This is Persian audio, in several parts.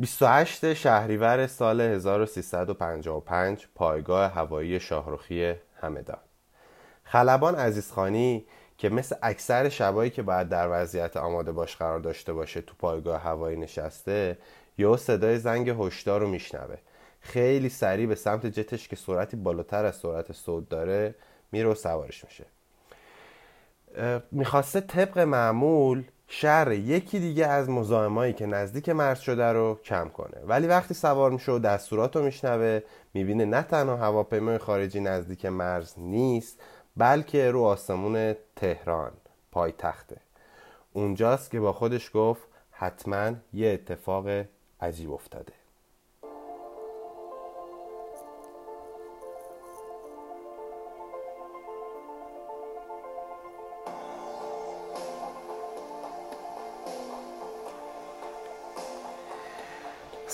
28 شهریور سال 1355 پایگاه هوایی شاهروخی همدان. خلبان عزیزخانی که مثل اکثر شبایی که باید در وضعیت آماده باش قرار داشته باشه تو پایگاه هوایی نشسته یا صدای زنگ هشدار رو میشنوه. خیلی سریع به سمت جتش که سرعتی بالاتر از سرعت صوت داره میره و سوارش میشه. می‌خواسته طبق معمول شر یکی دیگه از مزاحمایی که نزدیک مرز شده رو کم کنه. ولی وقتی سوار میشه و دستورات رو میشنوه می‌بینه نه تنها هواپیمای خارجی نزدیک مرز نیست بلکه رو آسمون تهران پایتخته. اونجاست که با خودش گفت حتما یه اتفاق عجیب افتاده.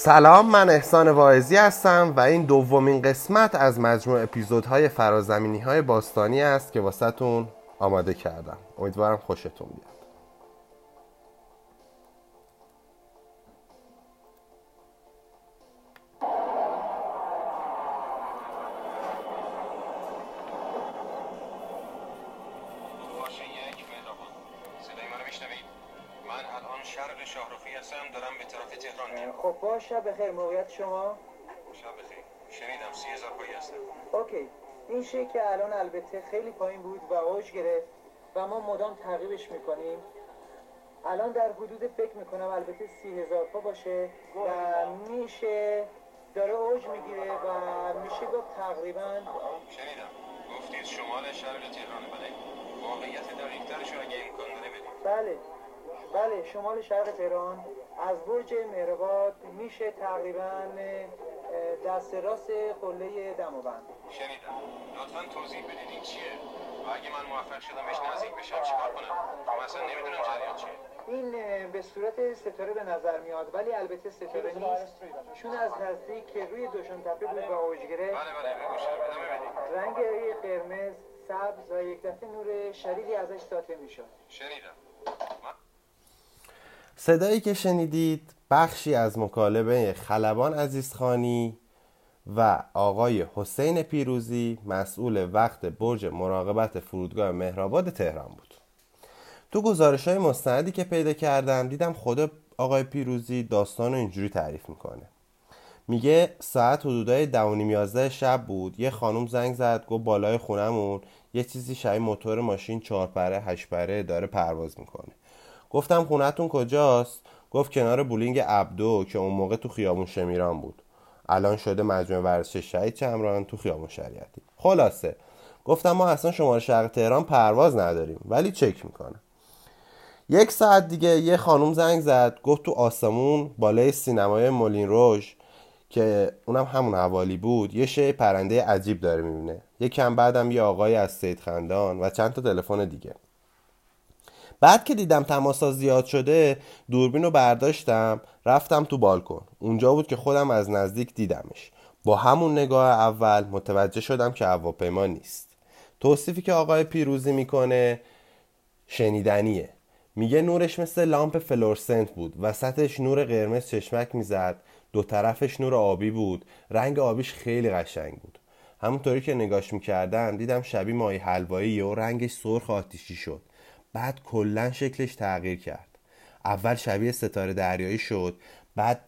سلام من احسان واعظی هستم و این دومین قسمت از مجموع اپیزودهای فرازمینی های باستانی است که واسهتون آماده کردم. امیدوارم خوشتون بیاد. شب بخیر موقعیت شما؟ شب بخیر. شنیدم سی هزار پایی هستم. اوکی. این شی که الان البته خیلی پایین بود و اوج گرفت و ما مدام تعقیبش می‌کنیم. الان در حدود فکر می‌کنم البته سی هزار پا باشه و میشه داره اوج می‌گیره و میشه گفت تقریبا شنیدم. گفتید شمال شرق تهران بله. واقعیت دقیقترش رو اگه امکان داره بدید بله. بله شمال شرق تهران از برج مهرباد میشه تقریبا دست راست قله دماوند. شنیدم. لطفا توضیح بدید این چیه؟ و اگه من موفق شدم بهش نزدیک بشم چیکار کنم؟ مثلا نمی‌دونم جریان چیه. این به صورت ستاره به نظر میاد ولی البته ستاره نیست. چون از نزدیک روی دوشان تپه بود و اوج گرفت. بله بله رنگ قرمز سبز و یک دفعه نور شدیدی ازش ساطع می‌شد. شنیدم. صدایی که شنیدید بخشی از مکالمه خلبان عزیزخانی و آقای حسین پیروزی مسئول وقت برج مراقبت فرودگاه مهرآباد تهران بود. تو گزارش های مستندی که پیدا کردم دیدم خود آقای پیروزی داستان رو اینجوری تعریف می‌کنه. میگه ساعت حدودای دونیم یازده شب بود یه خانم زنگ زد گفت بالای خونمون یه چیزی شبیه موتور ماشین چهار پره هشت پره داره پرواز می‌کنه. گفتم خونتون کجاست؟ گفت کنار بولینگ عبدو که اون موقع تو خیابون شمیران بود. الان شده مجموعه ورزش شهید چمران تو خیابون شریعتی. خلاصه. گفتم ما اصلا شمال شرق تهران پرواز نداریم ولی چک می‌کنم. یک ساعت دیگه یه خانوم زنگ زد گفت تو آسمون بالای سینمای مولین روش که اونم همون حوالی بود یه شی پرنده عجیب داره می‌بینه. یه کم بعدم یه آقای از سید خندان و چند تا تلفن دیگه. بعد که دیدم تماسا زیاد شده دوربین رو برداشتم رفتم تو بالکن. اونجا بود که خودم از نزدیک دیدمش. با همون نگاه اول متوجه شدم که هواپیما نیست. توصیفی که آقای پیروزی می‌کنه شنیدنیه. میگه نورش مثل لامپ فلورسنت بود. وسطش نور قرمز چشمک می‌زد. دو طرفش نور آبی بود. رنگ آبیش خیلی قشنگ بود. همونطوری که نگاش می‌کردم دیدم شبیه ماهی حلوایی و رنگش سرخ آتیشی شد. بعد کلا شکلش تغییر کرد. اول شبیه ستاره دریایی شد بعد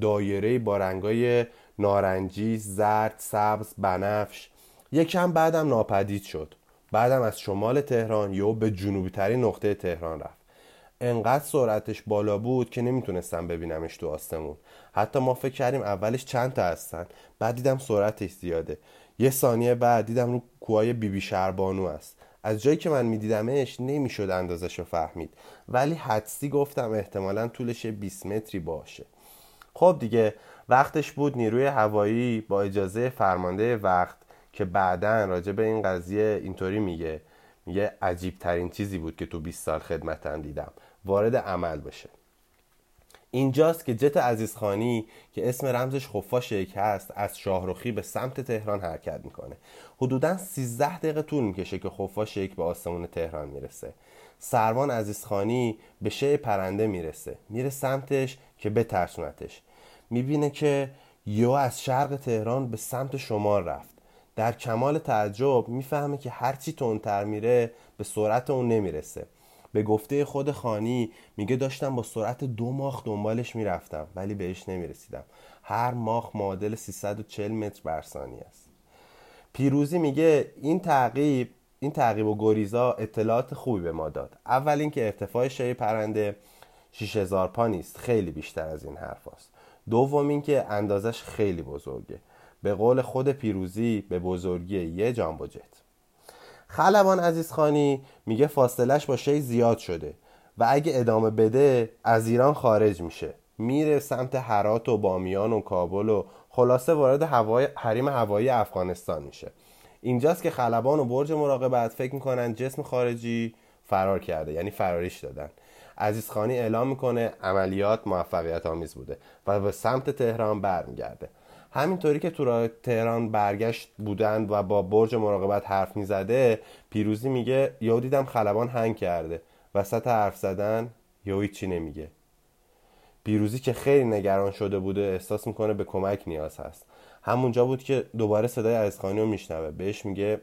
دایره با رنگای نارنجی، زرد، سبز، بنفش. یکم بعدم ناپدید شد. بعدم از شمال تهران یا به جنوبی ترین نقطه تهران رفت. انقدر سرعتش بالا بود که نمی‌تونستم ببینمش تو آسمون حتی ما فکر کردیم اولش چند تا هستن بعد دیدم سرعتش زیاده. یه ثانیه بعد دیدم رو کوهای بیبی شربانو است از جایی که من میدیدمش نمی‌شد اندازش رو فهمید. ولی حدسی گفتم احتمالا طولش 20 متری باشه. خب دیگه وقتش بود نیروی هوایی با اجازه فرمانده وقت که بعدا راجع به این قضیه اینطوری میگه. میگه عجیب ترین چیزی بود که تو 20 سال خدمتن دیدم. وارد عمل بشه. اینجاست که جت عزیزخانی که اسم رمزش خفاشک هست از شاهروخی به سمت تهران حرکت می‌کنه. حدودا 13 دقیقه طول می‌کشه که خفاشک به آسمون تهران می‌رسه. سروان عزیزخانی به شه پرنده می‌رسه. میره سمتش که بترسونتش. می‌بینه که یو از شرق تهران به سمت شمال رفت. در کمال تعجب می‌فهمه که هرچی تندتر میره به سرعت اون نمی‌رسه. به گفته خود خانی میگه داشتم با سرعت دو ماخ دنبالش می‌رفتم ولی بهش نمی‌رسیدم. هر ماخ معادل 340 متر بر ثانیه است. پیروزی میگه این تعقیب این تعقیب و گریزا اطلاعات خوبی به ما داد. اول اینکه ارتفاع شی پرنده 6000 پا نیست خیلی بیشتر از این حرف هست. دوم اینکه اندازش خیلی بزرگه. به قول خود پیروزی به بزرگی یه جامبو جت خلبان عزیز خانی میگه فاصلش با شی زیاد شده و اگه ادامه بده از ایران خارج میشه. میره سمت هرات و بامیان و کابل و خلاصه وارد هوای حریم هوایی افغانستان میشه. اینجاست که خلبان و برج مراقبت فکر می‌کنن جسم خارجی فرار کرده یعنی فراریش دادن. عزیز خانی اعلام می‌کنه عملیات موفقیت آمیز بوده و به سمت تهران برمیگرده. همینطوری که تو تهران برگشت بودند و با برج مراقبت حرف می‌زده پیروزی میگه یهو دیدم خلبان هنگ کرده. وسط حرف زدن یهو چی نمیگه. پیروزی که خیلی نگران شده بوده احساس می‌کنه به کمک نیاز هست. همونجا بود که دوباره صدای عزیزخانی رو میشنوه. بهش میگه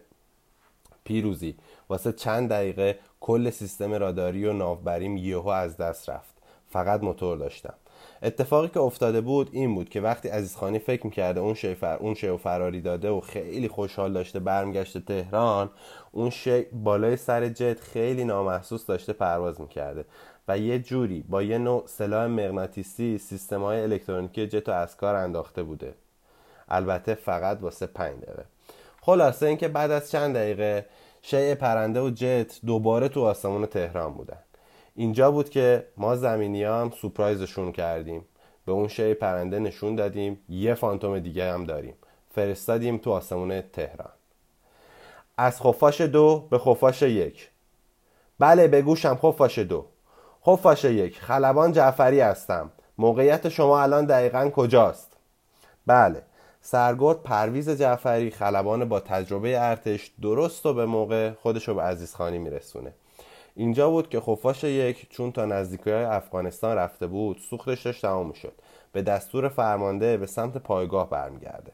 پیروزی. واسه چند دقیقه کل سیستم راداری و ناوبریم یهو از دست رفت. فقط موتور داشتم. اتفاقی که افتاده بود این بود که وقتی عزیزخانی فکر می‌کرده اون شی فر... اون شی فراری داده و خیلی خوشحال داشته برمیگشته تهران اون شی بالای سر جت خیلی نامحسوس داشته پرواز می‌کرده و یه جوری با یه نوع سلاح مغناطیسی سیستم های الکترونیکی جت و از کار انداخته بوده. البته فقط واسه پنج دقیقه. خلاصه اینکه بعد از چند دقیقه شیء پرنده و جت دوباره تو آسمون تهران بودن. اینجا بود که ما زمینی هم سپرایزشون کردیم. به اون شی پرنده نشون دادیم. یه فانتوم دیگه هم داریم. فرستادیم تو آسمون تهران. از خفاش دو به خفاش یک. بله به گوشم خفاش دو. خفاش یک. خلبان جعفری هستم. موقعیت شما الان دقیقا کجاست؟ بله. سرگرد پرویز جعفری خلبان با تجربه ارتش درست و به موقع خودشو به عزیزخانی میرسونه. اینجا بود که خفاش یک چون تا نزدیکی های افغانستان رفته بود سوختش داشت تمام شد. به دستور فرمانده به سمت پایگاه برمیگرده.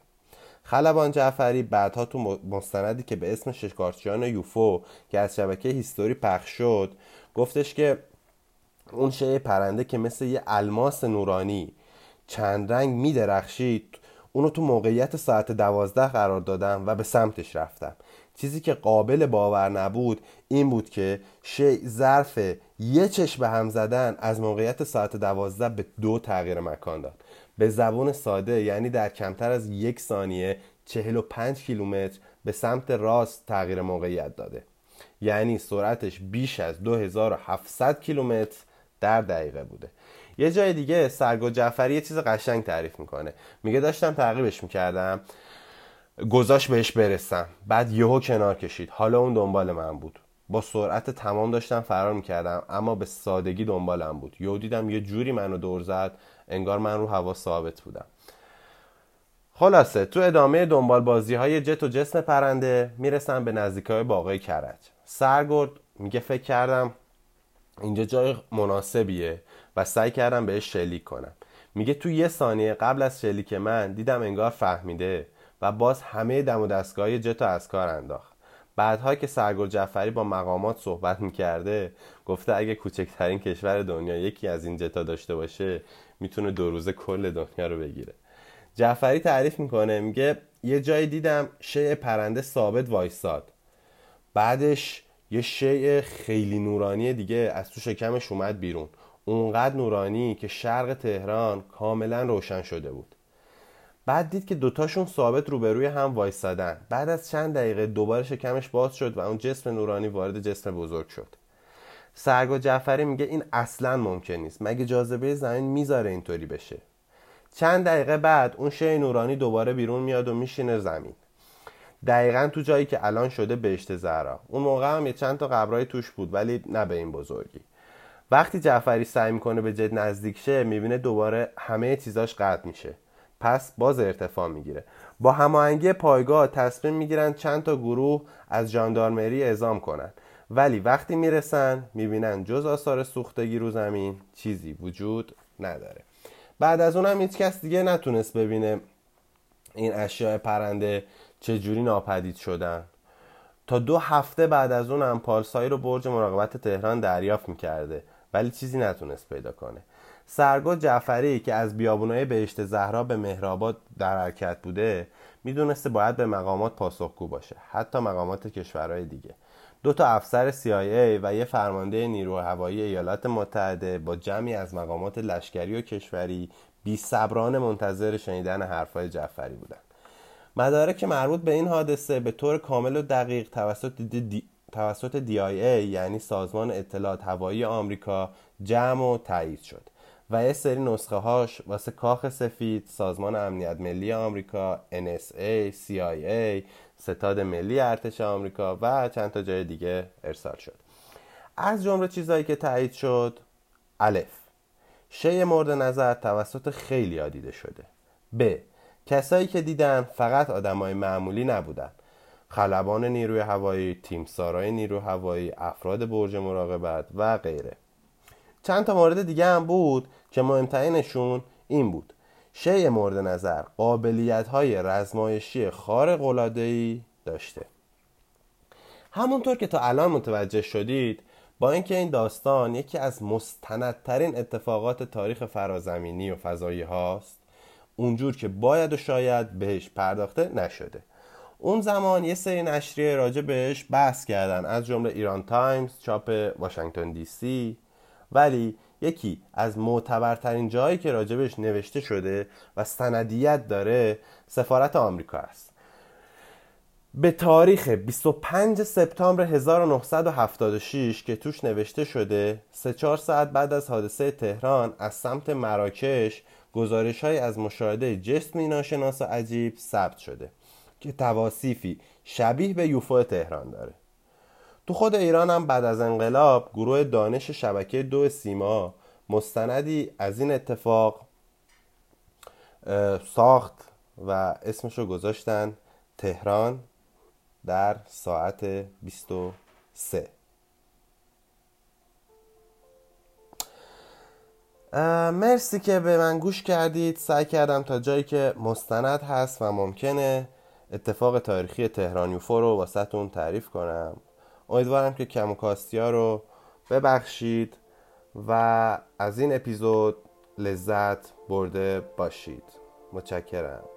خلبان جعفری بعدها تو مستندی که به اسم شکارچیان یوفو که از شبکه هیستوری پخش شد گفتش که اون شی پرنده که مثل یه الماس نورانی چند رنگ میدرخشید اونو تو موقعیت ساعت دوازده قرار دادم و به سمتش رفتم. چیزی که قابل باور نبود این بود که شی ظرف یه چشم به هم زدن از موقعیت ساعت دوازده به دو تغییر مکان داد. به زبون ساده یعنی در کمتر از یک ثانیه چهل و پنج کیلومتر به سمت راست تغییر موقعیت داده. یعنی سرعتش بیش از 2700 کیلومتر در دقیقه بوده. یه جای دیگه سرگو جعفری یه چیز قشنگ تعریف می‌کنه. میگه داشتم تعقیبش می‌کردم. گذاشت بهش برسم بعد یهو کنار کشید. حالا اون دنبال من بود. با سرعت تمام داشتم فرار می‌کردم اما به سادگی دنبالم بود. یهو دیدم یه جوری منو دور زد انگار من رو هوا ثابت بودم. خلاصه تو ادامه دنبال بازی های جت و جسم پرنده می‌رسم به نزدیک های باقای کرج. سرگرد میگه فکر کردم اینجا جای مناسبیه و سعی کردم بهش شلیک کنم. میگه تو یه ثانیه قبل از شلیک من دیدم انگار فهمیده و باز همه دم و دستگاه جتو از کار انداخت. بعدها که سرگل جعفری با مقامات صحبت می‌کرده گفته اگه کوچکترین کشور دنیا یکی از این جتا داشته باشه می‌تونه دو روزه کل دنیا رو بگیره. جعفری تعریف می‌کنه میگه یه جایی دیدم شیء پرنده ثابت وایستاد. بعدش یه شیء خیلی نورانی دیگه از تو شکمش اومد بیرون. اونقدر نورانی که شرق تهران کاملا روشن شده بود. بعد دید که دوتاشون ثابت روبروی هم وایستادن. بعد از چند دقیقه دوباره شکمش باز شد و اون جسم نورانی وارد جسم بزرگ شد. سرگا جعفری میگه این اصلا ممکن نیست. مگه جاذبه زمین می‌ذاره اینطوری بشه؟ چند دقیقه بعد اون شی نورانی دوباره بیرون میاد و میشینه زمین. دقیقا تو جایی که الان شده بهشت زهرا. اون موقع هم یه چند تا قبرای توش بود ولی نه به این بزرگی. وقتی جعفری سعی می‌کنه به جد نزدیک شه می‌بینه دوباره همه چیزاش قطع میشه. پس باز ارتفاع می‌گیره. با هماهنگی پایگاه تصمیم می‌گیرن چند تا گروه از جاندارمری اعزام کنن. ولی وقتی می‌رسن می‌بینن جز آثار سوختگی رو زمین چیزی وجود نداره. بعد از اونم هیچ کس دیگه نتونست ببینه این اشیاء پرنده چجوری ناپدید شدن. تا دو هفته بعد از اونم پالسایی رو برج مراقبت تهران دریافت می‌کرده ولی چیزی نتونست پیدا کنه. سرگو جعفری که از بیابونای بهشت زهرا به مهرآباد در حرکت بوده می‌دونسته باید به مقامات پاسخگو باشه حتی مقامات کشورهای دیگه. دو تا افسر CIA و یه فرمانده نیرو هوایی ایالات متحده با جمعی از مقامات لشکری و کشوری بی صبران منتظر شنیدن حرفای جعفری بودن. مدارک مربوط به این حادثه به طور کامل و دقیق توسط دی... توسط DIA یعنی سازمان اطلاعات هوایی آمریکا جمع و تایید شد. و یه سری نسخه هاش واسه کاخ سفید، سازمان امنیت ملی آمریکا، NSA، CIA، ستاد ملی ارتش آمریکا و چند تا جای دیگه ارسال شد. از جمله چیزهایی که تایید شد الف. شی مورد نظر توسط خیلی دیده شده. ب. کسایی که دیدن فقط آدمای معمولی نبودن. خلبان نیروی هوایی، تیمسارای نیروی هوایی، افراد برج مراقبت و غیره. چند تا مورد دیگه هم بود که مهمترینشون این بود. شی مورد نظر قابلیت های رزمایشی خارق داشته. همونطور که تا الان متوجه شدید با اینکه این داستان یکی از مستندترین اتفاقات تاریخ فرازمینی و فضایی هاست اونجور که باید و شاید بهش پرداخته نشده. اون زمان یه سری نشریه راجع بهش بحث کردن از جمله ایران تایمز چاپ واشنگتن دی سی ولی یکی از معتبرترین جایی که راجبش نوشته شده و سندیت داره سفارت آمریکا است. به تاریخ 25 سپتامبر 1976 که توش نوشته شده سه چهار ساعت بعد از حادثه تهران از سمت مراکش گزارش های از مشاهده جسمی ناشناس و عجیب ثبت شده که تواسیفی شبیه به یوفو تهران داره. تو خود ایران هم بعد از انقلاب گروه دانش شبکه دو سیما مستندی از این اتفاق ساخت و اسمشو گذاشتن تهران در ساعت 23 مرسی که به من گوش کردید. سعی کردم تا جایی که مستند هست و ممکنه اتفاق تاریخی تهران یوفو رو واسهتون تعریف کنم. امیدوارم که کموکاستی ها رو ببخشید و از این اپیزود لذت برده باشید. متشکرم.